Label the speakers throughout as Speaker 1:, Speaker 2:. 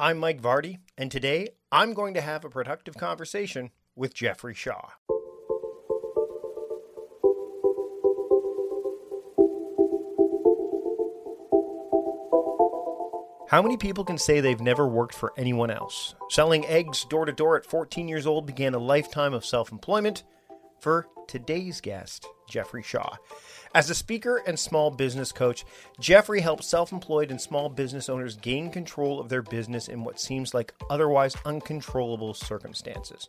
Speaker 1: I'm Mike Vardy, and today I'm going to have a productive conversation with Jeffrey Shaw. How many people can say they've never worked for anyone else? Selling eggs door to door at 14 years old began a lifetime of self employment for today's guest, Jeffrey Shaw. As a speaker and small business coach, Jeffrey helps self employed and small business owners gain control of their business in what seems like otherwise uncontrollable circumstances.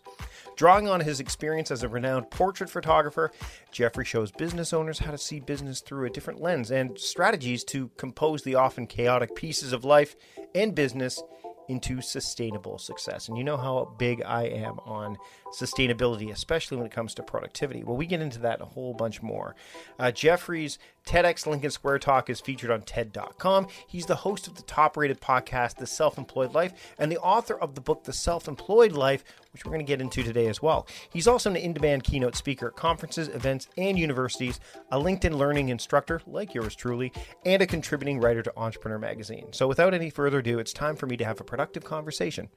Speaker 1: Drawing on his experience as a renowned portrait photographer, Jeffrey shows business owners how to see business through a different lens and strategies to compose the often chaotic pieces of life and business into sustainable success. And you know how big I am on sustainability, especially when it comes to productivity. Well, we get into that a whole bunch more. Uh, Jeffrey's TEDx Lincoln Square Talk is featured on TED.com. He's the host of the top rated podcast, The Self Employed Life, and the author of the book, The Self Employed Life, which we're going to get into today as well. He's also an in demand keynote speaker at conferences, events, and universities, a LinkedIn learning instructor like yours truly, and a contributing writer to Entrepreneur Magazine. So without any further ado, it's time for me to have a productive conversation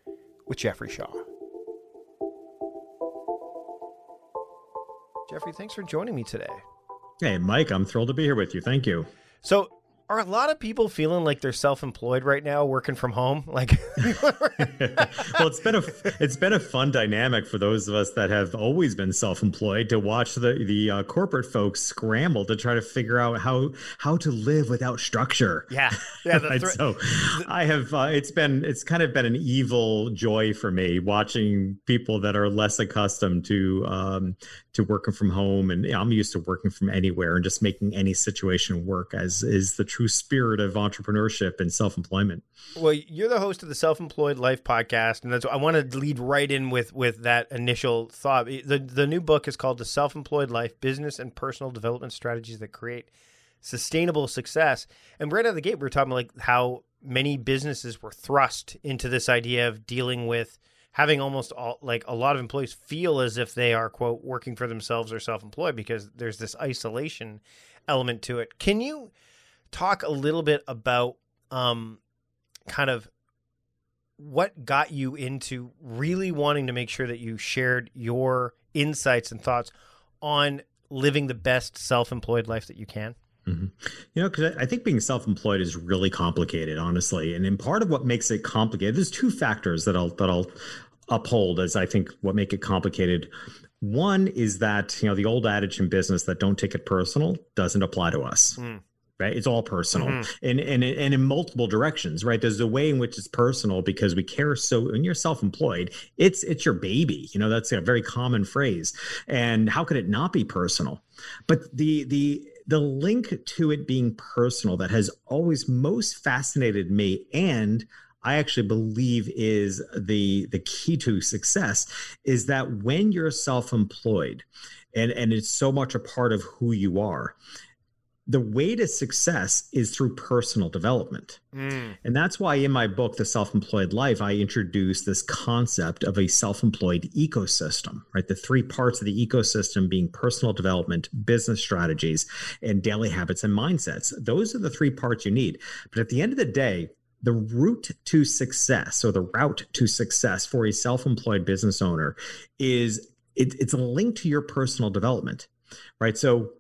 Speaker 1: with Jeffrey Shaw. Jeffrey, thanks for joining me today.
Speaker 2: Hey, Mike, I'm thrilled to be here with you. Thank you.
Speaker 1: So, are a lot of people feeling like they're self-employed right now working from home? Like
Speaker 2: well it's been a it's been a fun dynamic for those of us that have always been self-employed to watch the the uh, corporate folks scramble to try to figure out how how to live without structure.
Speaker 1: Yeah. Yeah
Speaker 2: so i have uh, it's been it's kind of been an evil joy for me watching people that are less accustomed to um to working from home and you know, i'm used to working from anywhere and just making any situation work as is the true spirit of entrepreneurship and self-employment.
Speaker 1: Well, you're the host of the Self-Employed Life podcast, and that's I want to lead right in with with that initial thought. the The new book is called "The Self-Employed Life: Business and Personal Development Strategies That Create Sustainable Success." And right out of the gate, we are talking like how many businesses were thrust into this idea of dealing with having almost all like a lot of employees feel as if they are quote working for themselves or self-employed because there's this isolation element to it. Can you talk a little bit about um, kind of what got you into really wanting to make sure that you shared your insights and thoughts on living the best self-employed life that you can?
Speaker 2: Mm-hmm. You know, because I think being self-employed is really complicated, honestly, and in part of what makes it complicated, there's two factors that I'll that I'll uphold as I think what make it complicated. One is that you know the old adage in business that don't take it personal doesn't apply to us. Mm right? It's all personal mm-hmm. and, and, and in multiple directions, right? There's a way in which it's personal because we care so when you're self-employed, it's, it's your baby, you know, that's a very common phrase. And how could it not be personal? But the, the, the link to it being personal that has always most fascinated me and I actually believe is the the key to success is that when you're self-employed and and it's so much a part of who you are the way to success is through personal development. Mm. And that's why in my book, The Self Employed Life, I introduce this concept of a self employed ecosystem, right? The three parts of the ecosystem being personal development, business strategies, and daily habits and mindsets. Those are the three parts you need. But at the end of the day, the route to success or the route to success for a self employed business owner is it, it's a link to your personal development, right? So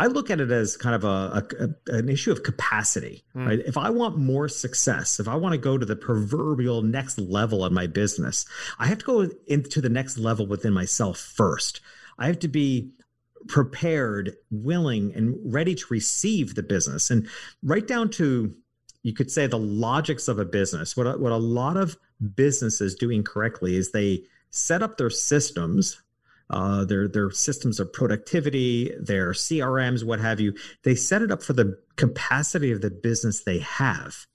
Speaker 2: I look at it as kind of a, a an issue of capacity. Mm. Right? If I want more success, if I want to go to the proverbial next level of my business, I have to go into the next level within myself first. I have to be prepared, willing, and ready to receive the business, and right down to you could say the logics of a business. What what a lot of businesses do incorrectly is they set up their systems uh, their their systems of productivity, their CRMs, what have you. They set it up for the capacity of the business they have,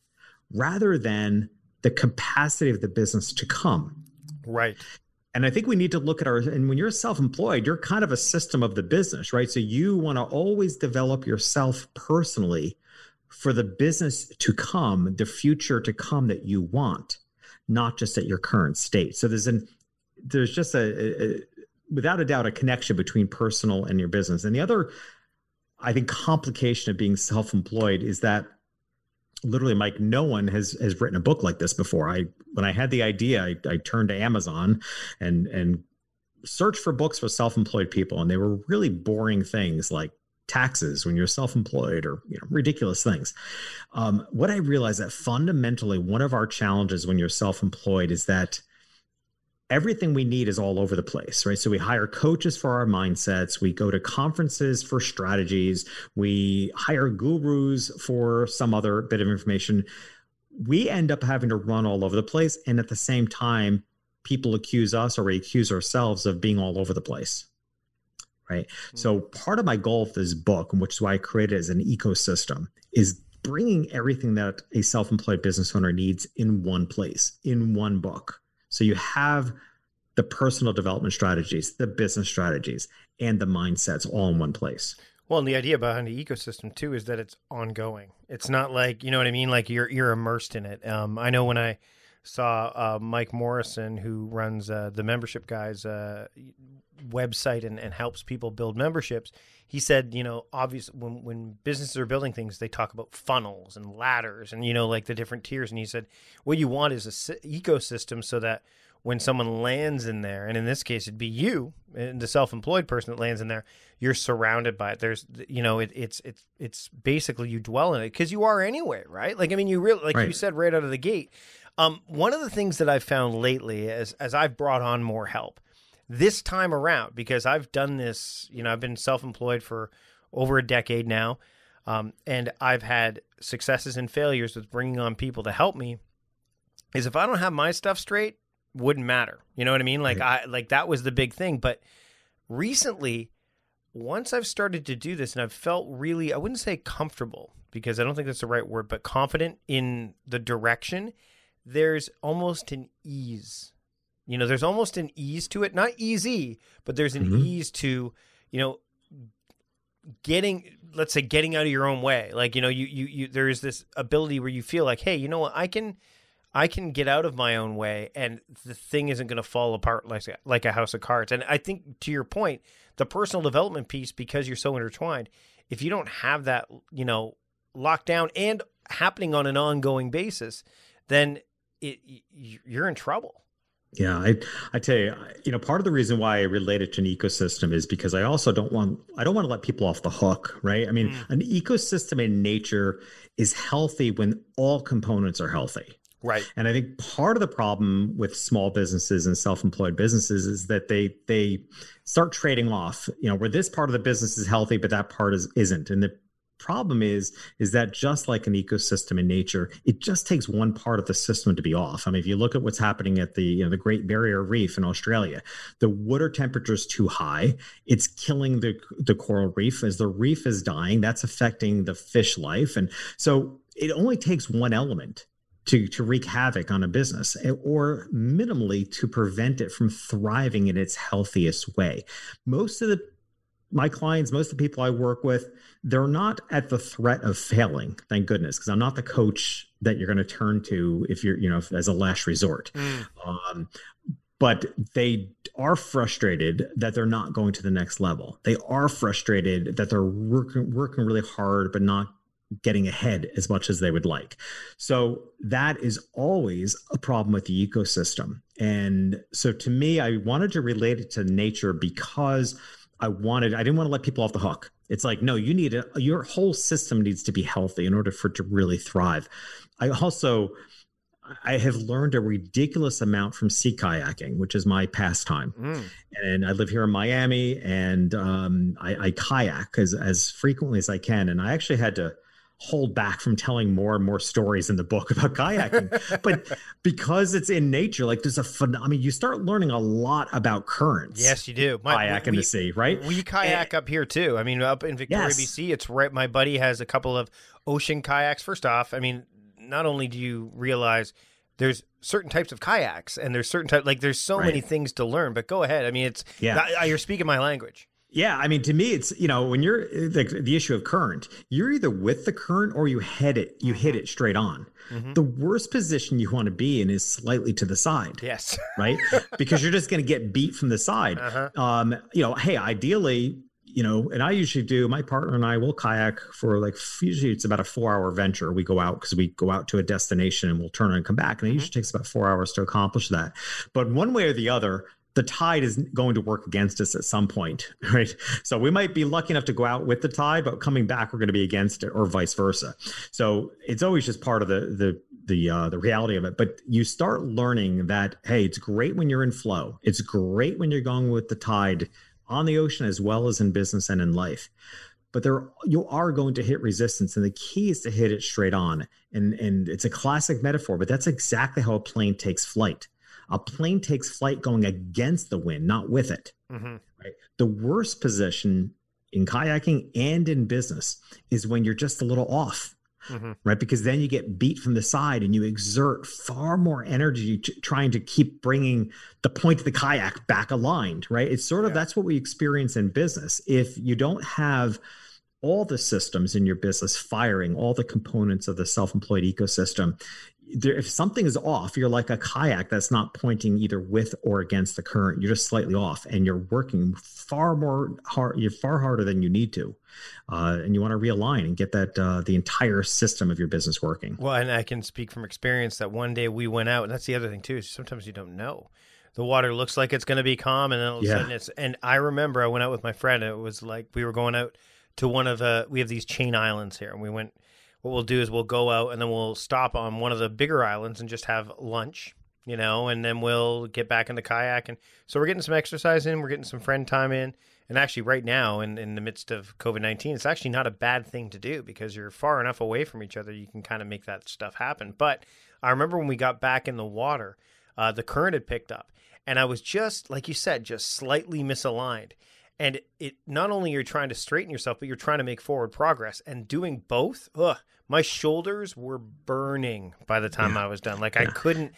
Speaker 2: rather than the capacity of the business to come.
Speaker 1: Right.
Speaker 2: And I think we need to look at our, and when you're self employed, you're kind of a system of the business, right? So you want to always develop yourself personally for the business to come, the future to come that you want, not just at your current state. So there's an, there's just a, a without a doubt a connection between personal and your business. And the other, I think, complication of being self-employed is that literally mike no one has has written a book like this before i when i had the idea i, I turned to amazon and and searched for books for self-employed people and they were really boring things like taxes when you're self-employed or you know ridiculous things um, what i realized that fundamentally one of our challenges when you're self-employed is that everything we need is all over the place, right? So we hire coaches for our mindsets, we go to conferences for strategies, we hire gurus for some other bit of information. We end up having to run all over the place. And at the same time, people accuse us or we accuse ourselves of being all over the place. Right. Mm-hmm. So part of my goal of this book, which is why I created as an ecosystem, is bringing everything that a self-employed business owner needs in one place, in one book so you have the personal development strategies, the business strategies, and the mindsets all in one place.
Speaker 1: Well, and the idea behind the ecosystem too is that it's ongoing. It's not like you know what I mean. Like you're you're immersed in it. Um, I know when I saw uh, Mike Morrison, who runs uh, the membership guys uh, website and, and helps people build memberships. He said, you know, obviously when when businesses are building things, they talk about funnels and ladders and you know like the different tiers. And he said, what you want is a ecosystem so that when someone lands in there, and in this case it'd be you, and the self-employed person that lands in there, you're surrounded by it. There's, you know, it, it's it's it's basically you dwell in it because you are anyway, right? Like I mean, you really like right. you said right out of the gate. Um, one of the things that I've found lately, as as I've brought on more help this time around, because I've done this, you know, I've been self employed for over a decade now, um, and I've had successes and failures with bringing on people to help me. Is if I don't have my stuff straight, wouldn't matter. You know what I mean? Like right. I like that was the big thing. But recently, once I've started to do this, and I've felt really, I wouldn't say comfortable because I don't think that's the right word, but confident in the direction there's almost an ease. You know, there's almost an ease to it. Not easy, but there's an mm-hmm. ease to, you know, getting let's say getting out of your own way. Like, you know, you you you there is this ability where you feel like, hey, you know what, I can I can get out of my own way and the thing isn't going to fall apart like like a house of cards. And I think to your point, the personal development piece because you're so intertwined, if you don't have that, you know, locked down and happening on an ongoing basis, then it, you're in trouble.
Speaker 2: Yeah, I I tell you, you know, part of the reason why I relate it to an ecosystem is because I also don't want I don't want to let people off the hook, right? I mean, mm. an ecosystem in nature is healthy when all components are healthy.
Speaker 1: Right.
Speaker 2: And I think part of the problem with small businesses and self-employed businesses is that they they start trading off, you know, where this part of the business is healthy, but that part is isn't. And the problem is is that just like an ecosystem in nature it just takes one part of the system to be off. I mean if you look at what's happening at the you know the great barrier reef in australia the water temperature is too high. It's killing the the coral reef. As the reef is dying that's affecting the fish life. And so it only takes one element to, to wreak havoc on a business eh, or minimally to prevent it from thriving in its healthiest way. Most of the my clients, most of the people I work with, they're not at the threat of failing, thank goodness, because I'm not the coach that you're going to turn to if you're, you know, as a last resort. Mm. Um, but they are frustrated that they're not going to the next level. They are frustrated that they're working working really hard but not getting ahead as much as they would like. So that is always a problem with the ecosystem. And so to me, I wanted to relate it to nature because I wanted, I didn't want to let people off the hook. It's like, no, you need a, your whole system needs to be healthy in order for it to really thrive. I also, I have learned a ridiculous amount from sea kayaking, which is my pastime. Mm. And I live here in Miami and um, I, I kayak as, as frequently as I can. And I actually had to, hold back from telling more and more stories in the book about kayaking. but because it's in nature, like there's a fun. I mean, you start learning a lot about currents.
Speaker 1: Yes, you do.
Speaker 2: My, kayak we, in the sea, right?
Speaker 1: We kayak and, up here too. I mean, up in Victoria, yes. BC, it's right. My buddy has a couple of ocean kayaks. First off, I mean, not only do you realize there's certain types of kayaks and there's certain type like there's so right. many things to learn but go ahead i mean it's yeah you're speaking my language
Speaker 2: yeah, I mean, to me, it's you know when you're the, the issue of current, you're either with the current or you head it, you hit it straight on. Mm-hmm. The worst position you want to be in is slightly to the side.
Speaker 1: Yes,
Speaker 2: right, because you're just going to get beat from the side. Uh-huh. Um, you know, hey, ideally, you know, and I usually do, my partner and I will kayak for like, usually it's about a four hour venture. We go out because we go out to a destination and we'll turn and come back. And it mm-hmm. usually takes about four hours to accomplish that. But one way or the other, the tide is going to work against us at some point, right? So we might be lucky enough to go out with the tide, but coming back, we're going to be against it, or vice versa. So it's always just part of the the the uh, the reality of it. But you start learning that hey, it's great when you're in flow. It's great when you're going with the tide on the ocean as well as in business and in life. But there you are going to hit resistance, and the key is to hit it straight on. And and it's a classic metaphor, but that's exactly how a plane takes flight a plane takes flight going against the wind, not with it. Mm-hmm. Right. The worst position in kayaking and in business is when you're just a little off. Mm-hmm. Right. Because then you get beat from the side and you exert far more energy to, trying to keep bringing the point of the kayak back aligned. Right. It's sort of yeah. that's what we experience in business. If you don't have all the systems in your business firing, all the components of the self employed ecosystem, there, if something is off, you're like a kayak that's not pointing either with or against the current. You're just slightly off, and you're working far more hard. You're far harder than you need to, uh, and you want to realign and get that uh, the entire system of your business working.
Speaker 1: Well, and I can speak from experience that one day we went out, and that's the other thing too. Is Sometimes you don't know. The water looks like it's going to be calm, and then all of a yeah. sudden it's. And I remember I went out with my friend. And it was like we were going out to one of the. We have these chain islands here, and we went what we'll do is we'll go out and then we'll stop on one of the bigger islands and just have lunch, you know, and then we'll get back in the kayak. And so we're getting some exercise in, we're getting some friend time in. And actually, right now, in, in the midst of COVID 19, it's actually not a bad thing to do because you're far enough away from each other, you can kind of make that stuff happen. But I remember when we got back in the water, uh, the current had picked up. And I was just, like you said, just slightly misaligned and it not only you're trying to straighten yourself but you're trying to make forward progress and doing both ugh, my shoulders were burning by the time yeah. I was done. Like yeah. I couldn't,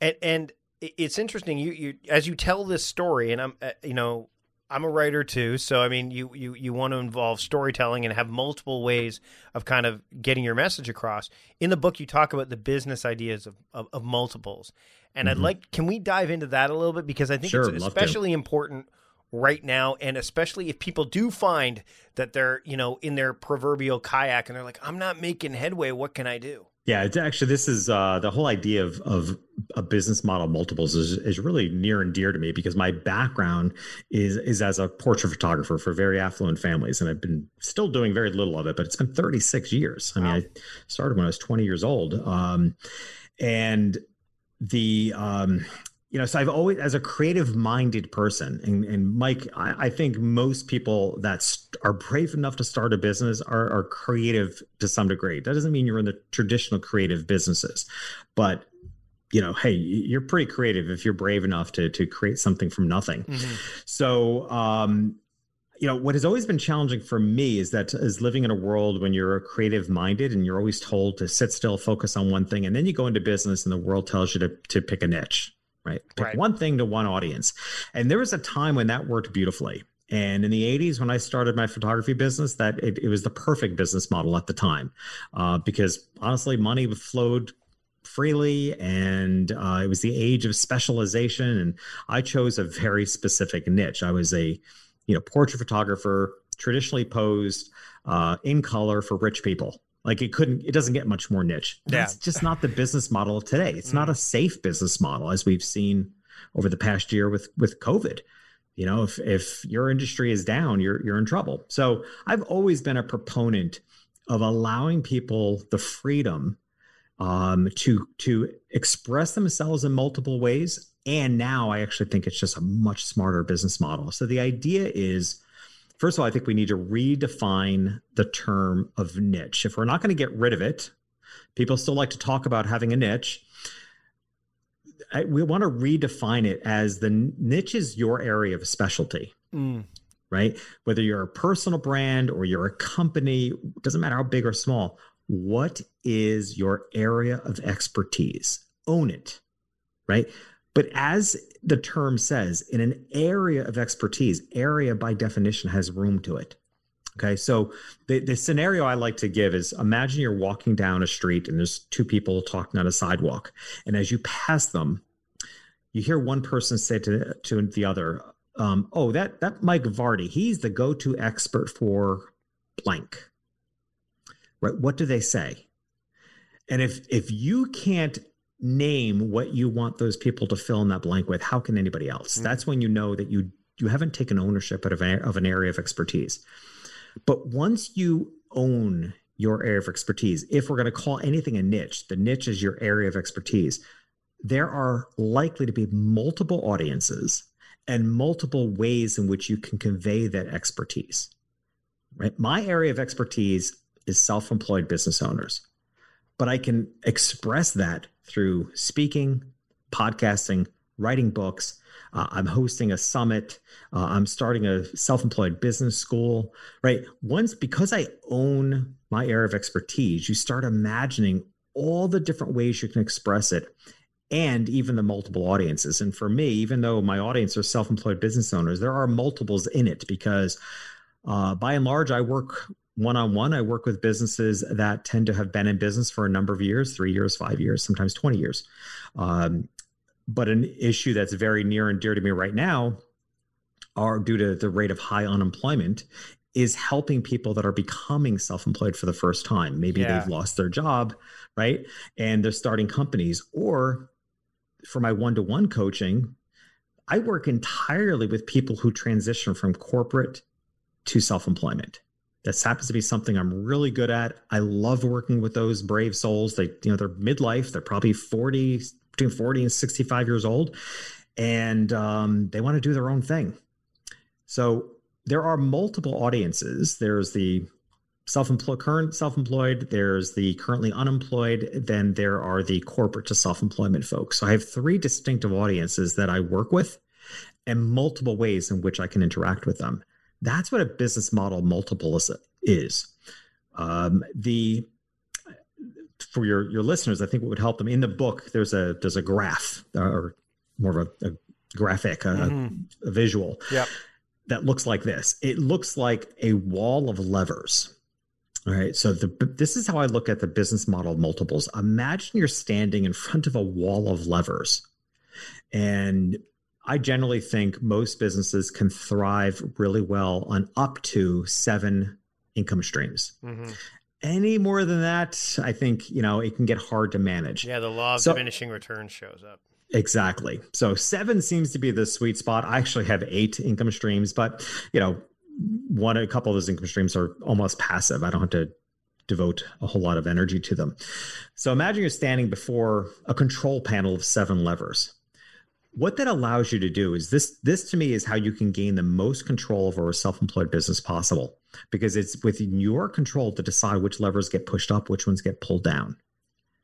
Speaker 1: and, and it's interesting. You, you, as you tell this story, and I'm, uh, you know, I'm a writer too, so I mean, you you you want to involve storytelling and have multiple ways of kind of getting your message across. In the book, you talk about the business ideas of of, of multiples, and mm-hmm. I'd like, can we dive into that a little bit because I think sure, it's especially important right now and especially if people do find that they're you know in their proverbial kayak and they're like i'm not making headway what can i do
Speaker 2: yeah it's actually this is uh, the whole idea of, of a business model multiples is, is really near and dear to me because my background is is as a portrait photographer for very affluent families and i've been still doing very little of it but it's been 36 years i wow. mean i started when i was 20 years old um, and the um, you know, so I've always, as a creative minded person, and, and Mike, I, I, think most people that st- are brave enough to start a business are, are creative to some degree. That doesn't mean you're in the traditional creative businesses, but you know, hey, you're pretty creative if you're brave enough to to create something from nothing. Mm-hmm. So, um, you know, what has always been challenging for me is that is living in a world when you're a creative minded and you're always told to sit still, focus on one thing, and then you go into business and the world tells you to to pick a niche right? Pick right. one thing to one audience. And there was a time when that worked beautifully. And in the 80s, when I started my photography business, that it, it was the perfect business model at the time, uh, because honestly, money flowed freely, and uh, it was the age of specialization. And I chose a very specific niche. I was a, you know, portrait photographer, traditionally posed uh, in color for rich people. Like it couldn't, it doesn't get much more niche. That's yeah. just not the business model of today. It's mm. not a safe business model as we've seen over the past year with with COVID. You know, if if your industry is down, you're you're in trouble. So I've always been a proponent of allowing people the freedom um, to to express themselves in multiple ways. And now I actually think it's just a much smarter business model. So the idea is First of all, I think we need to redefine the term of niche. If we're not going to get rid of it, people still like to talk about having a niche. I, we want to redefine it as the niche is your area of specialty. Mm. Right? Whether you're a personal brand or you're a company, doesn't matter how big or small. What is your area of expertise? Own it. Right? But as the term says, in an area of expertise, area by definition has room to it. Okay, so the, the scenario I like to give is imagine you're walking down a street and there's two people talking on a sidewalk. And as you pass them, you hear one person say to, to the other, um, oh, that that Mike Vardy, he's the go-to expert for blank. Right? What do they say? And if if you can't name what you want those people to fill in that blank with, how can anybody else? Mm-hmm. That's when you know that you you haven't taken ownership of, a, of an area of expertise. But once you own your area of expertise, if we're going to call anything a niche, the niche is your area of expertise. There are likely to be multiple audiences and multiple ways in which you can convey that expertise. Right? My area of expertise is self-employed business owners. But I can express that through speaking, podcasting, writing books. Uh, I'm hosting a summit. Uh, I'm starting a self employed business school, right? Once, because I own my area of expertise, you start imagining all the different ways you can express it and even the multiple audiences. And for me, even though my audience are self employed business owners, there are multiples in it because uh, by and large, I work one on one. I work with businesses that tend to have been in business for a number of years three years, five years, sometimes 20 years. Um, but an issue that's very near and dear to me right now are due to the rate of high unemployment is helping people that are becoming self-employed for the first time maybe yeah. they've lost their job right and they're starting companies or for my one-to-one coaching i work entirely with people who transition from corporate to self-employment this happens to be something I'm really good at. I love working with those brave souls. They, you know, they're midlife. They're probably 40, between 40 and 65 years old, and um, they want to do their own thing. So there are multiple audiences. There's the self-employed, current self-employed. There's the currently unemployed. Then there are the corporate to self-employment folks. So I have three distinctive audiences that I work with, and multiple ways in which I can interact with them. That's what a business model multiple is. Um, the for your your listeners, I think what would help them in the book. There's a there's a graph or more of a, a graphic, a, mm-hmm. a visual
Speaker 1: yep.
Speaker 2: that looks like this. It looks like a wall of levers. All right. So the, this is how I look at the business model multiples. Imagine you're standing in front of a wall of levers, and I generally think most businesses can thrive really well on up to seven income streams. Mm-hmm. Any more than that, I think, you know, it can get hard to manage.
Speaker 1: Yeah, the law of so, diminishing returns shows up.
Speaker 2: Exactly. So seven seems to be the sweet spot. I actually have eight income streams, but you know, one a couple of those income streams are almost passive. I don't have to devote a whole lot of energy to them. So imagine you're standing before a control panel of seven levers what that allows you to do is this this to me is how you can gain the most control over a self-employed business possible because it's within your control to decide which levers get pushed up which ones get pulled down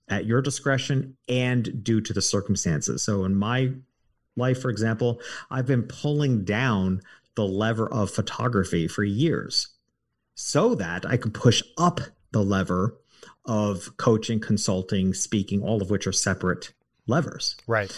Speaker 2: at your discretion and due to the circumstances. So in my life for example i've been pulling down the lever of photography for years so that i can push up the lever of coaching consulting speaking all of which are separate levers.
Speaker 1: Right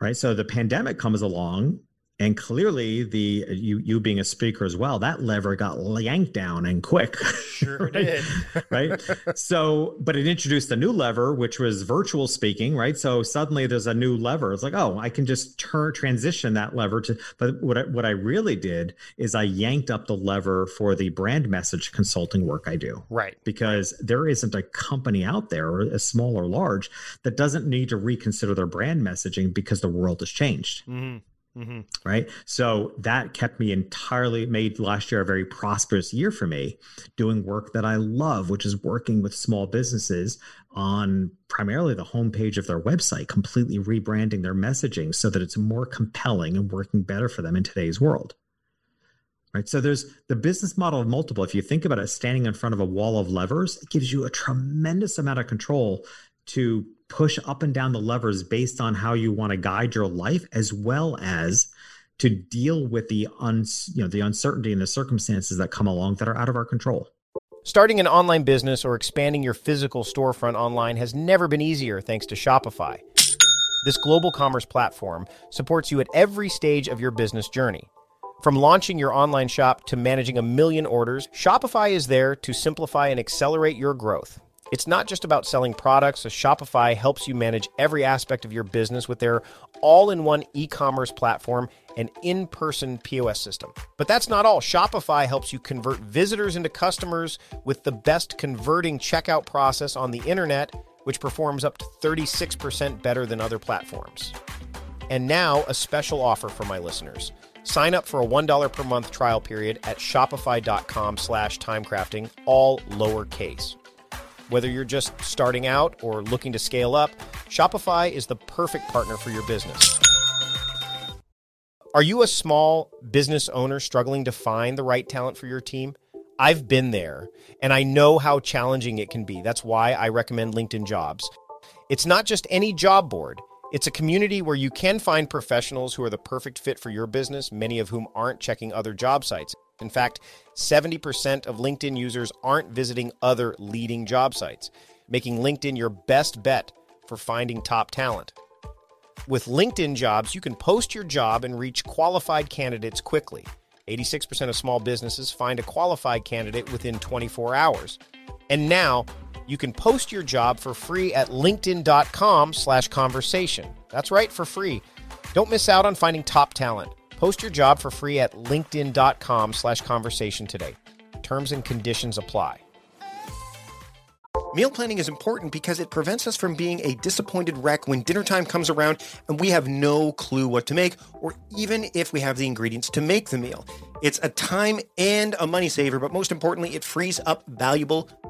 Speaker 2: right? So the pandemic comes along and clearly the you you being a speaker as well that lever got yanked down and quick.
Speaker 1: Sure right? did.
Speaker 2: Right? So but it introduced a new lever which was virtual speaking right? So suddenly there's a new lever. It's like oh i can just turn transition that lever to but what I, what I really did is i yanked up the lever for the brand message consulting work i do.
Speaker 1: Right
Speaker 2: because there isn't a company out there as small or large that doesn't need to reconsider their brand messaging because the world has changed. Mm-hmm. Mm-hmm. Right. So that kept me entirely made last year a very prosperous year for me, doing work that I love, which is working with small businesses on primarily the homepage of their website, completely rebranding their messaging so that it's more compelling and working better for them in today's world. Right. So there's the business model of multiple. If you think about it, standing in front of a wall of levers, it gives you a tremendous amount of control to push up and down the levers based on how you want to guide your life as well as to deal with the un, you know the uncertainty and the circumstances that come along that are out of our control.
Speaker 1: Starting an online business or expanding your physical storefront online has never been easier thanks to Shopify. This global commerce platform supports you at every stage of your business journey. From launching your online shop to managing a million orders, Shopify is there to simplify and accelerate your growth. It's not just about selling products, so Shopify helps you manage every aspect of your business with their all in one e commerce platform and in person POS system. But that's not all. Shopify helps you convert visitors into customers with the best converting checkout process on the internet, which performs up to 36% better than other platforms. And now, a special offer for my listeners. Sign up for a $1 per month trial period at shopify.com slash timecrafting, all lowercase. Whether you're just starting out or looking to scale up, Shopify is the perfect partner for your business. Are you a small business owner struggling to find the right talent for your team? I've been there and I know how challenging it can be. That's why I recommend LinkedIn Jobs. It's not just any job board. It's a community where you can find professionals who are the perfect fit for your business, many of whom aren't checking other job sites. In fact, 70% of LinkedIn users aren't visiting other leading job sites, making LinkedIn your best bet for finding top talent. With LinkedIn jobs, you can post your job and reach qualified candidates quickly. 86% of small businesses find a qualified candidate within 24 hours. And now, you can post your job for free at linkedin.com slash conversation. That's right, for free. Don't miss out on finding top talent. Post your job for free at linkedin.com slash conversation today. Terms and conditions apply. Meal planning is important because it prevents us from being a disappointed wreck when dinner time comes around and we have no clue what to make, or even if we have the ingredients to make the meal. It's a time and a money saver, but most importantly, it frees up valuable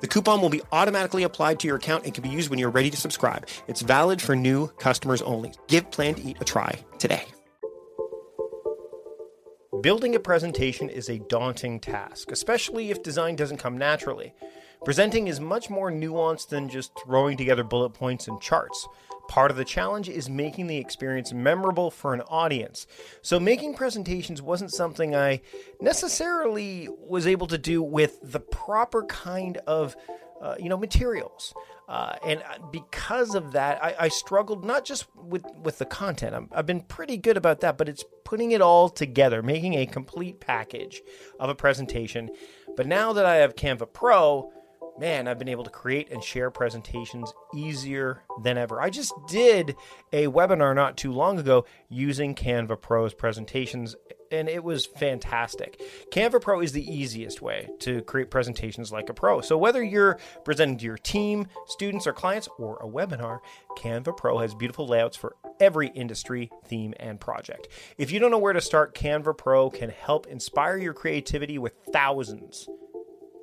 Speaker 1: The coupon will be automatically applied to your account and can be used when you're ready to subscribe. It's valid for new customers only. Give Plan to Eat a try today. Building a presentation is a daunting task, especially if design doesn't come naturally. Presenting is much more nuanced than just throwing together bullet points and charts. Part of the challenge is making the experience memorable for an audience. So, making presentations wasn't something I necessarily was able to do with the proper kind of uh, you know materials uh, and because of that I, I, struggled not just with with the content i have been pretty good about that but it's putting it all together making a complete package of a presentation but now that i have canva pro man, I've been able to create and share presentations easier than ever. I just did a webinar not too long ago using Canva Pro's presentations, and it was fantastic. Canva Pro is the easiest way to create presentations like a pro. So, whether you're presenting to your team, students, or clients, or a webinar, Canva Pro has beautiful layouts for every industry, theme, and project. If you don't know where to start, Canva Pro can help inspire your creativity with thousands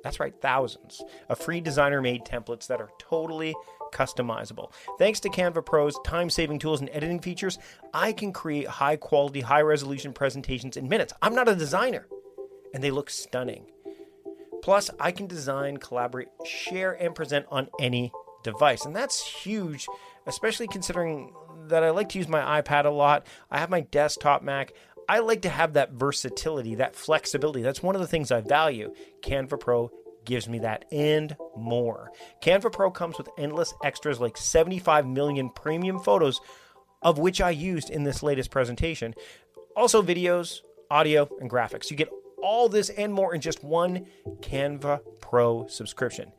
Speaker 1: that's right, thousands of free designer made templates that are totally customizable. Thanks to Canva Pro's time saving tools and editing features, I can create high quality, high resolution presentations in minutes. I'm not a designer, and they look stunning. Plus, I can design, collaborate, share, and present on any device. And that's huge, especially considering that I like to use my iPad a lot. I have my desktop Mac. I like to have that versatility, that flexibility. That's one of the things I value. Canva Pro gives me that and more. Canva Pro comes with endless extras like 75 million premium photos, of which I used in this latest presentation. Also, videos, audio, and graphics. You get all this and more in just one Canva Pro subscription.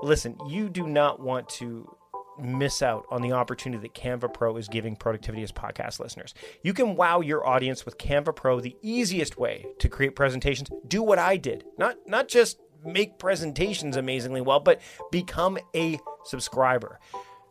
Speaker 1: Listen, you do not want to miss out on the opportunity that Canva Pro is giving Productivityist podcast listeners. You can wow your audience with Canva Pro, the easiest way to create presentations. Do what I did. Not not just make presentations amazingly well, but become a subscriber.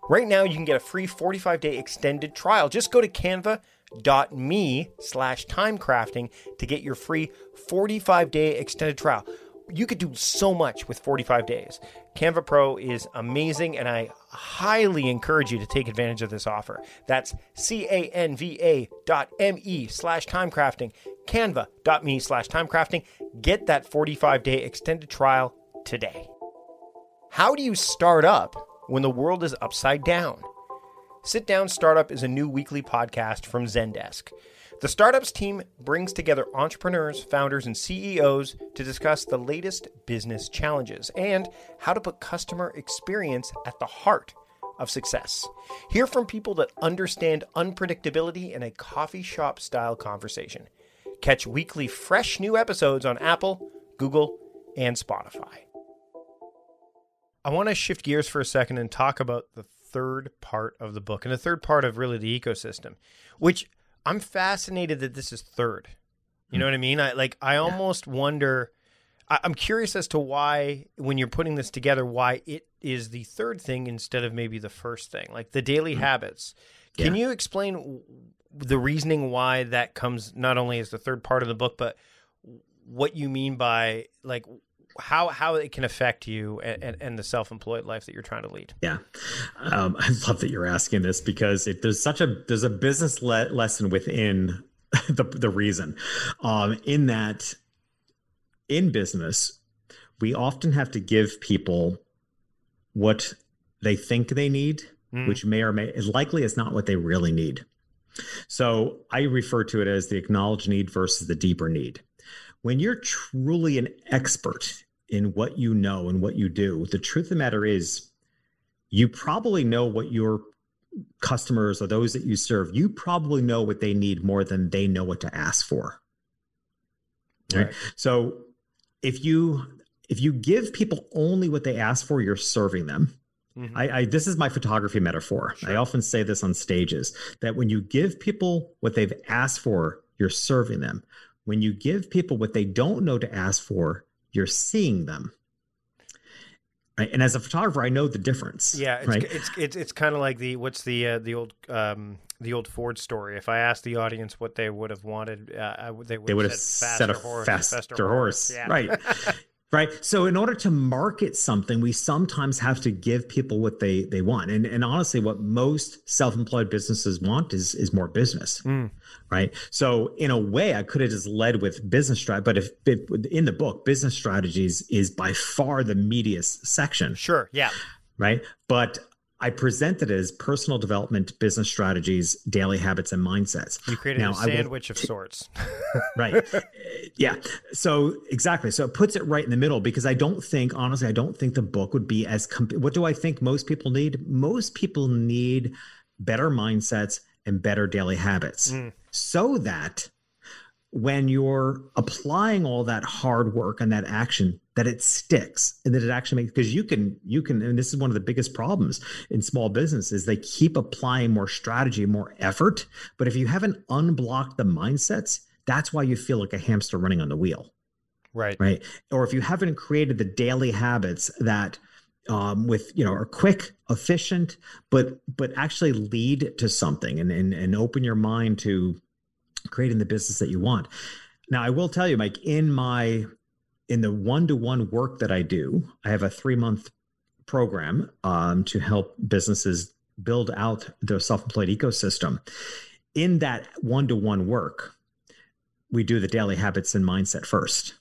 Speaker 1: Right now, you can get a free 45 day extended trial. Just go to canva.me slash timecrafting to get your free 45 day extended trial. you could do so much with 45 days. Canva Pro is amazing, and I highly encourage you to take advantage of this offer. That's C-A-N-V-A dot M-E slash timecrafting, canva.me slash timecrafting. Get that 45-day extended trial today. How do you start up when the world is upside down? Sit Down Startup is a new weekly podcast from Zendesk. The Startups team brings together entrepreneurs, founders, and CEOs to discuss the latest business challenges and how to put customer experience at the heart of success. Hear from people that understand unpredictability in a coffee shop style conversation. Catch weekly fresh new episodes on Apple, Google, and Spotify. I want to shift gears for a second and talk about the third part of the book and the third part of really the ecosystem, which I'm fascinated that this is third. You hmm. know what I mean? I like I almost wonder I, I'm curious as to why when you're putting this together, why it is the third thing instead of maybe the first thing. Like the daily hmm. habits. Can you explain the reasoning why that comes not only as the third part of the book, but what you mean by like how how it can affect you and, and, and the self-employed life that you're trying to lead.
Speaker 2: Yeah, um, I love that you're asking this because it, there's such a there's a business le- lesson within the the reason, um, in that in business we often have to give people what they think they need,
Speaker 1: Mm.
Speaker 2: which may or may likely is not what they really need. So I refer to it as the acknowledged need versus the deeper need. When you're truly an expert in what you know and what you do, the truth of the matter is you probably know what your customers or those that you serve, you probably know what they need more than they know what to ask for. Right.
Speaker 1: Right.
Speaker 2: So if you if you give people only what they ask for, you're serving them.
Speaker 1: Mhm.
Speaker 2: I, I this is my photography metaphor. I often say this on stages that when you give people what they've asked for, you're serving them. When you give people what they don't know to ask for, you're seeing them. Right. And as a photographer, I know the difference.
Speaker 1: Yeah, it's
Speaker 2: right.
Speaker 1: it's it's, it's kind of like the what's the uh, the old um, the old Ford story. If I asked the audience what they would have wanted, uh, I they would
Speaker 2: they would
Speaker 1: have
Speaker 2: have
Speaker 1: said
Speaker 2: said a
Speaker 1: horse,
Speaker 2: faster, horse.
Speaker 1: Yeah.
Speaker 2: Right. right. So in order to market something, we sometimes have to give people what they they want. And and honestly, what most self-employed businesses want is is more business.
Speaker 1: Mm.
Speaker 2: Right. So in a way, I could have just led with business strategy, but if, if in the book, business strategies is by far the meatiest section
Speaker 1: Sure. Yeah.
Speaker 2: right? But I present it as personal development, business strategies, daily habits, and mindsets.
Speaker 1: You created
Speaker 2: Now,
Speaker 1: a
Speaker 2: I will
Speaker 1: sandwich of sorts.
Speaker 2: right yeah so exactly so it puts it right in the middle because i don't think honestly i don't think the book would be as comp- what do i think most people need most people need better mindsets and better daily habits
Speaker 1: Mm.
Speaker 2: so that when you're applying all that hard work and that action that it sticks and that it actually makes because you can you can and this is one of the biggest problems in small businesses they keep applying more strategy more effort but if you haven't unblocked the mindsets that's why you feel like a hamster running on the wheel
Speaker 1: right.
Speaker 2: right or if you haven't created the daily habits that um, with you know are quick efficient but but actually lead to something and, and and open your mind to creating the business that you want. Now i will tell you mike in my in the one-to-one work that i do i have a three month program um, to help businesses build out their self-employed ecosystem. In that one-to-one work we do the daily habits and mindset first.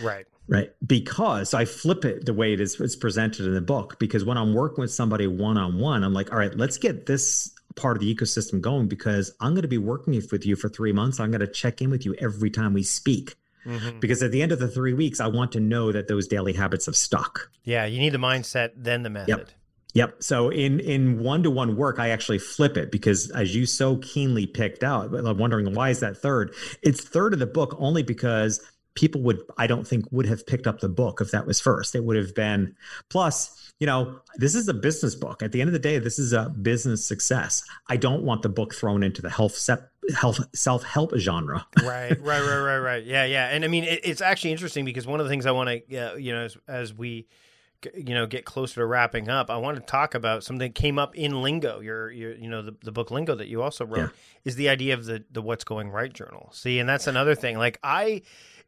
Speaker 1: Right.
Speaker 2: right? Because i flip it the way it is it's presented in the book because when i'm working with somebody one-on-one i'm like all right let's get this part of the ecosystem going because i'm going to be working with you for three months i'm going to check in with you every time we speak
Speaker 1: Mhm.
Speaker 2: because at the end of the three weeks i want to know that those daily habits have stuck
Speaker 1: Yeah. You need the mindset, then the method.
Speaker 2: Yep. Yep. So in in one to one work, I actually flip it because as you so keenly picked out, I'm wondering why is that third? It's third of the book only because people would I don't think would have picked up the book if that was first. It would have been plus, you know, this is a business book. At the end of the day, this is a business success. I don't want the book thrown into the health sep- health self-help genre.
Speaker 1: right, right, right, right, right. Yeah, yeah. And I mean, it, it's actually interesting because one of the things I want to, uh, you know, as, as we, you know, get closer to wrapping up, I want to talk about something that came up in Lingo. Your, your, you know, the, the book Lingo that you also wrote
Speaker 2: Yeah.
Speaker 1: is the idea of the the What's Going Right journal. See, and that's another thing. Like I.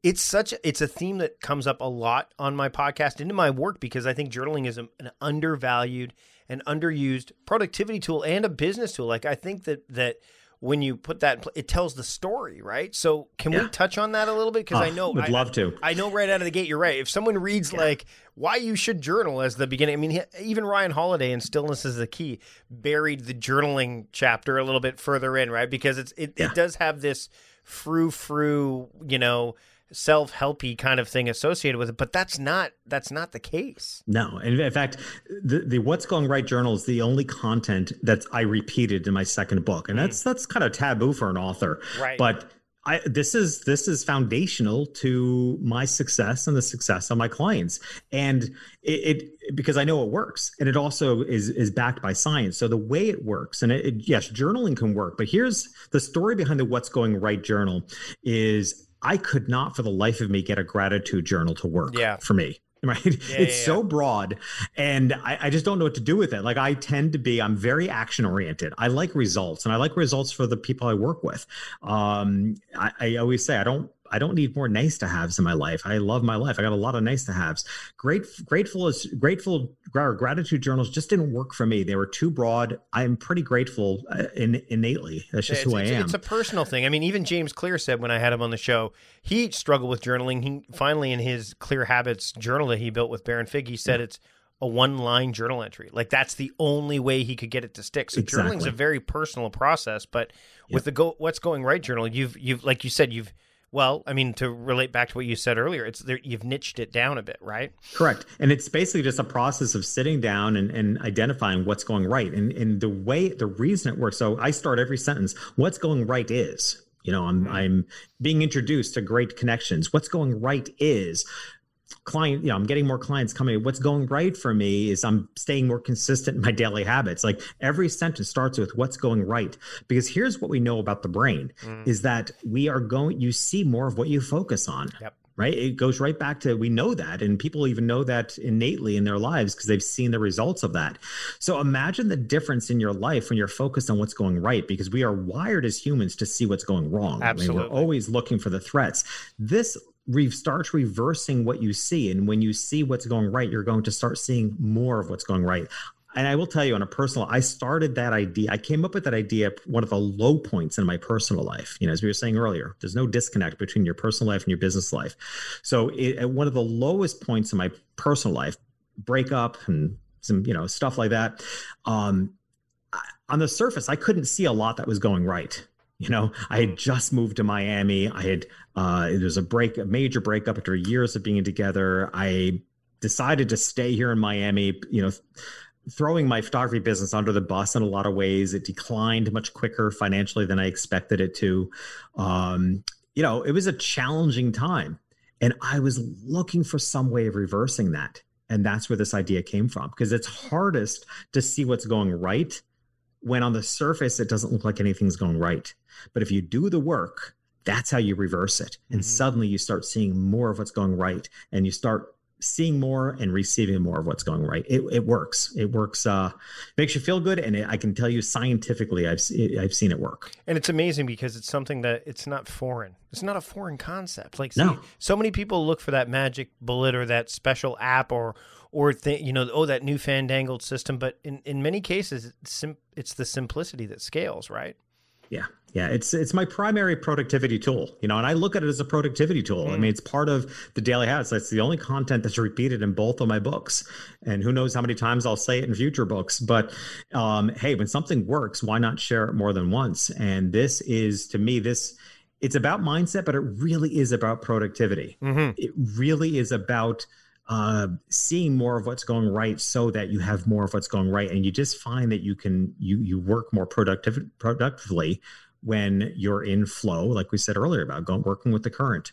Speaker 1: it's such it's a theme that comes up a lot on my podcast into my work because I think journaling is an undervalued and underused productivity tool and a business tool. Like I think that that when you put that, it tells the story, right? So can yeah. we touch on that a little bit? Because I ah, know
Speaker 2: would
Speaker 1: I,
Speaker 2: love to.
Speaker 1: I know right out of the gate, you're right. If someone reads yeah. like why you should journal as the beginning, I mean, even Ryan Holiday in Stillness is the Key buried the journaling chapter a little bit further in, right? Because it's it, yeah. it does have this frou frou, you know self-helpy kind of thing associated with it but that's not that's not the case.
Speaker 2: No. And in fact the, the what's going right journal is the only content that i repeated in my second book. And mm. that's that's kind of taboo for an author.
Speaker 1: Right.
Speaker 2: But I, this is this is foundational to my success and the success of my clients, and it, it, because I know it works, and it also is is backed by science. So the way it works, and it, yes, journaling can work, but here's the story behind the "What's Going Right" journal: is I could not for the life of me get a gratitude journal to work
Speaker 1: yeah.
Speaker 2: for me. Right. Yeah, it's yeah, so broad and I, I, just don't know what to do with it. Like I tend to be, I'm very action oriented. I like results and I like results for the people I work with. Um, I, I always say I don't I don't need more nice to haves in my life. I love my life. I got a lot of nice to haves. Great, grateful is grateful. Gratitude journals just didn't work for me. They were too broad. I'm pretty grateful uh, in, innately. That's just
Speaker 1: it's,
Speaker 2: who I am.
Speaker 1: It's a personal thing. I mean, even James Clear said when I had him on the show, he struggled with journaling. He finally, in his Clear Habits journal that he built with Baron Fig, he said yeah. it's a one line journal entry. Like that's the only way he could get it to stick. So exactly. journaling's a very personal process, but with the go what's going right journal, you've you've like you said, you've well, I mean, to relate back to what you said earlier, it's there, you've niched it down a bit, right?
Speaker 2: Correct. And it's basically just a process of sitting down and, and identifying what's going right. And, and the way, the reason it works. So I start every sentence, what's going right is, you know, I'm, mm-hmm. I'm being introduced to great connections. What's going right is client you know i'm getting more clients coming what's going right for me is i'm staying more consistent in my daily habits. Like every sentence starts with what's going right. Because here's what we know about the brain mm. is that we are going you see more of what you focus on
Speaker 1: yep.
Speaker 2: right? It goes right back to we know that and people even know that innately in their lives because they've seen the results of that. So imagine the difference in your life when you're focused on what's going right because we are wired as humans to see what's going wrong.
Speaker 1: Absolutely.
Speaker 2: I mean, we're always looking for the threats. This re- starts reversing what you see. And when you see what's going right, you're going to start seeing more of what's going right. And I will tell you on a personal, I started that idea. I came up with that idea at one of the low points in my personal life. You know, as we were saying earlier, there's no disconnect between your personal life and your business life. So it, at one of the lowest points in my personal life, breakup and some, you know, stuff like that. Um, on the surface, I couldn't see a lot that was going right. You know, I had just moved to Miami. I had uh, it was a break, a major breakup after years of being together. I decided to stay here in Miami. You know, throwing my photography business under the bus in a lot of ways. It declined much quicker financially than I expected it to. Um, you know, it was a challenging time, and I was looking for some way of reversing that. And that's where this idea came from because it's hardest to see what's going right when on the surface it doesn't look like anything's going right. But if you do the work, that's how you reverse it. And mm-hmm. suddenly you start seeing more of what's going right and you start seeing more and receiving more of what's going right. It, it works. It works. Uh, makes you feel good, and it, I can tell you scientifically, I've I've seen it work.
Speaker 1: And it's amazing because it's something that it's not foreign. It's not a foreign concept. Like see,
Speaker 2: no.
Speaker 1: so many people look for that magic bullet or that special app or or th- you know oh that new fandangled system. But in in many cases, it's, sim- it's the simplicity that scales, right?
Speaker 2: Yeah. Yeah, it's it's my primary productivity tool, you know, and I look at it as a productivity tool. Mm. I mean, it's part of the daily habits. That's the only content that's repeated in both of my books, and who knows how many times I'll say it in future books. But um, hey, when something works, why not share it more than once? And this is, to me, this it's about mindset, but it really is about productivity.
Speaker 1: Mm-hmm.
Speaker 2: It really is about uh, seeing more of what's going right so that you have more of what's going right and you just find that you can you you work more productive productively when you're in flow like we said earlier about going working with the current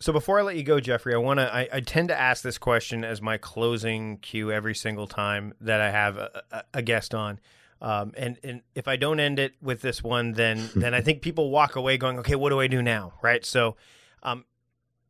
Speaker 1: so before I let you go, Jeffrey, I want to. I, I, tend to ask this question as my closing cue every single time that I have a, a, a guest on. Um, and and if I don't end it with this one, then then I think people walk away going, okay, what do I do now? Right. So, um,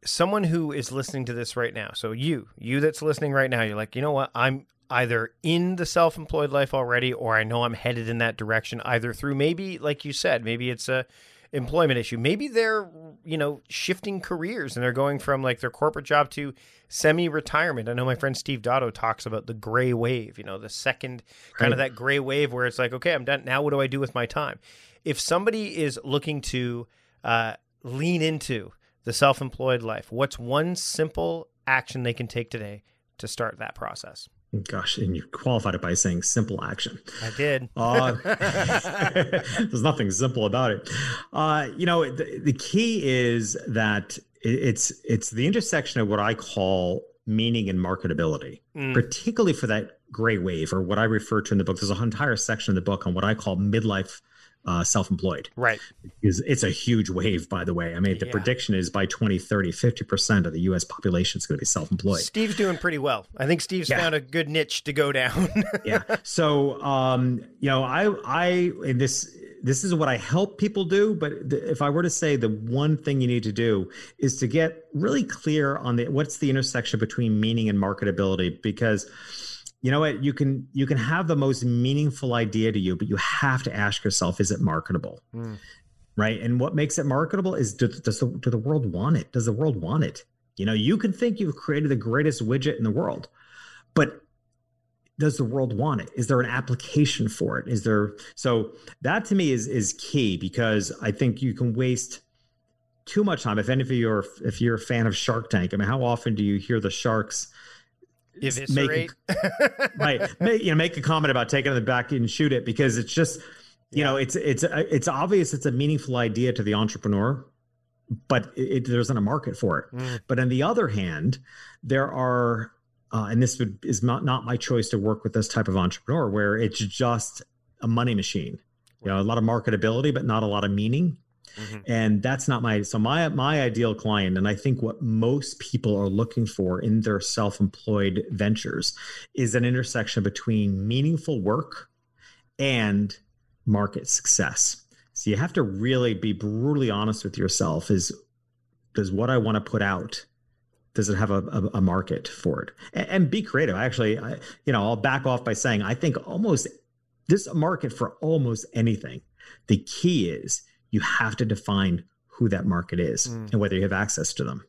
Speaker 1: someone who is listening to this right now, so you, you that's listening right now, you're like, you know what? I'm either in the self-employed life already or I know I'm headed in that direction either through maybe like you said, maybe it's a employment issue. Maybe they're, you know, shifting careers and they're going from like their corporate job to semi retirement. I know my friend Steve Dotto talks about the gray wave, you know, the second kind of that gray wave where it's like, okay, I'm done. Now what do I do with my time? If somebody is looking to uh, lean into the self employed life, what's one simple action they can take today to start that process?
Speaker 2: Gosh, and you qualified it by saying simple action.
Speaker 1: I did.
Speaker 2: Uh, there's nothing simple about it. Uh, you know, the, the key is that it's it's the intersection of what I call meaning and marketability, mm. particularly for that gray wave, or what I refer to in the book. There's an entire section in the book on what I call midlife uh, self-employed.
Speaker 1: Right.
Speaker 2: It's a huge wave, by the way. I mean, the yeah. prediction is by 2030, 50% of the U.S. population is going to be self-employed.
Speaker 1: Steve's doing pretty well. I think Steve's yeah. found a good niche to go down.
Speaker 2: yeah. So, um, you know, I, I, in this, this is what I help people do. But if I were to say the one thing you need to do is to get really clear on the what's the intersection between meaning and marketability, because you know what? You can you can have the most meaningful idea to you but you have to ask yourself is it marketable? Mm. right? And what makes it marketable is does, does the, do the world want it? Does the world want it? You know you can think you've created the greatest widget in the world but does the world want it? Is there an application for it? Is there so that to me is is key because i think you can waste too much time. If any of you are if you're a fan of shark tank i mean how often do you hear the sharks
Speaker 1: Eviscerate.
Speaker 2: Make, right. Make, you know, make a comment about taking the back and shoot it because it's just, you yeah. know, it's it's it's obvious it's a meaningful idea to the entrepreneur, but it, it, there isn't a market for it. Mm. But on the other hand, there are, uh, and this would, is not not my choice to work with this type of entrepreneur where it's just a money machine. You know, a lot of marketability, but not a lot of meaning. Mm-hmm. And that's not my so my my ideal client and I think what most people are looking for in their self-employed ventures is an intersection between meaningful work and market success. So you have to really be brutally honest with yourself is does what I want to put out does it have a, a, a market for it and, and, be creative actually I, you know i'll back off by saying i think almost a market for almost anything the key is you have to define who that market is mm. and whether you have access to them.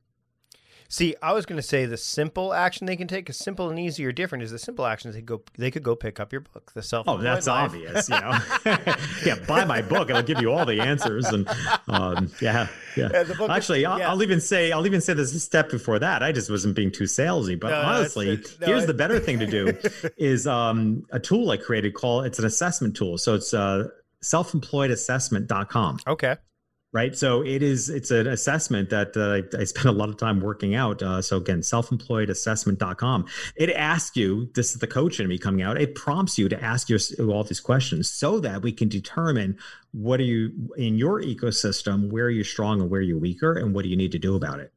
Speaker 1: See, I was going to say the simple action they can take is simple and easy or different is the simple actions they go they could go pick up your book, the self.
Speaker 2: Oh, that's life. obvious. You know, yeah, buy my book I'll give you all the answers. And um, yeah, yeah. yeah Actually, is, I'll, yeah. I'll, even say I'll even say there's a step before that. I just wasn't being too salesy, but no, honestly, no, here's the better thing to do: is um, a tool I created called it's an assessment tool. So it's uh, selfemployedassessment.com.
Speaker 1: Okay.
Speaker 2: Right. So it is, it's an assessment that uh, I, I spend a lot of time working out. Uh, so again, selfemployedassessment.com. It asks you, this is the coach in me coming out, it prompts you to ask you all these questions so that we can determine what are you in your ecosystem, where are you strong and where you're weaker, and what do you need to do about it.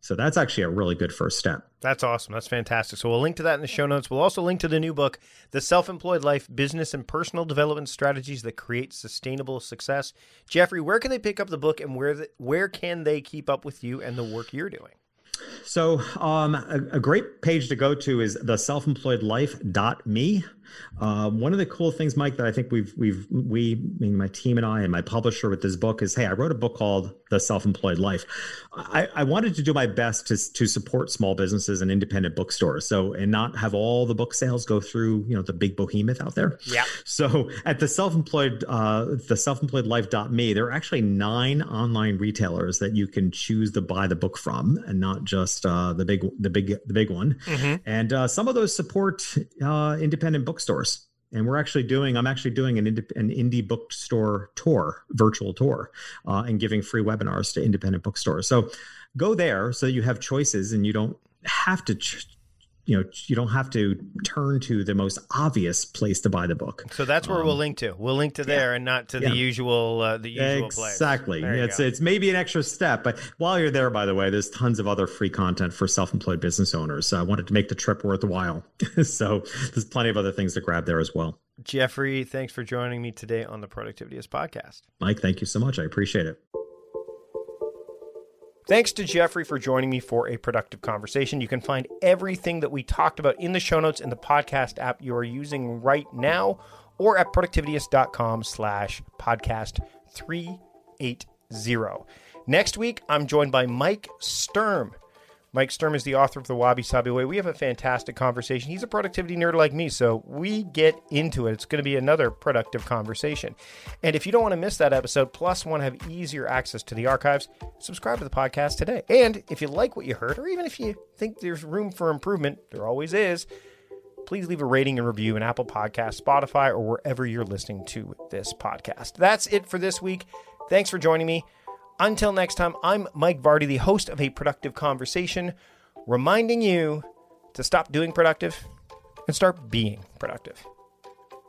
Speaker 2: So that's actually a really good first step.
Speaker 1: That's awesome. That's fantastic. So we'll link to that in the show notes. We'll also link to the new book, The Self Employed Life Business and Personal Development Strategies That Create Sustainable Success. Jeffrey, where can they pick up the book and where, the, where can they keep up with you and the work you're doing?
Speaker 2: So, um, a, a, great page to go to is the selfemployedlife.me. Uh, one of the cool things, Mike, that I think we've we've we, I mean, my team and I and my publisher with this book is, hey, I wrote a book called The Self-Employed Life. I, I wanted to do my best to to support small businesses and independent bookstores, so and not have all the book sales go through you know the big behemoth out there.
Speaker 1: Yeah.
Speaker 2: So at the self-employed uh, the selfemployedlife.me, there are actually nine online retailers that you can choose to buy the book from, and not just uh, the big the big the big one. Mm-hmm. And uh, some of those support uh, independent bookstores bookstores. And we're actually doing i'm actually doing an, indie, an indie bookstore tour virtual tour uh, and giving free webinars to independent bookstores. So go there so you have choices and you don't have to ch- you know you don't have to turn to the most obvious place to buy the book.
Speaker 1: So that's where um, we'll link to. We'll link to there yeah, and not to yeah. the usual uh, the usual place.
Speaker 2: exactly. It's it's maybe an extra step but while you're there by the way there's tons of other free content for self-employed business owners. So i wanted to make the trip worthwhile. So there's plenty of other things to grab there as well.
Speaker 1: Jeffrey thanks for joining me today on the productivityist podcast.
Speaker 2: Mike thank you so much. I appreciate it
Speaker 1: Thanks to Jeffrey for joining me for a productive conversation. You can find everything that we talked about in the show notes in the podcast app you are using right now or at productivityist.com slash podcast 380. Next week, I'm joined by Mike Sturm. Mike Sturm is the author of The Wabi Sabi Way. We have a fantastic conversation. He's a productivity nerd like me, so we get into it. It's going to be another productive conversation. And if you don't want to miss that episode, plus want to have easier access to the archives, subscribe to the podcast today. And if you like what you heard, or even if you think there's room for improvement, there always is, please leave a rating and review in Apple Podcasts, Spotify, or wherever you're listening to this podcast. That's it for this week. Thanks for joining me. Until next time, I'm Mike Vardy, the host of A Productive Conversation, reminding you to stop doing productive and start being productive.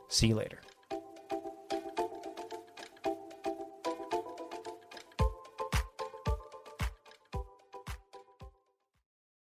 Speaker 1: See you later.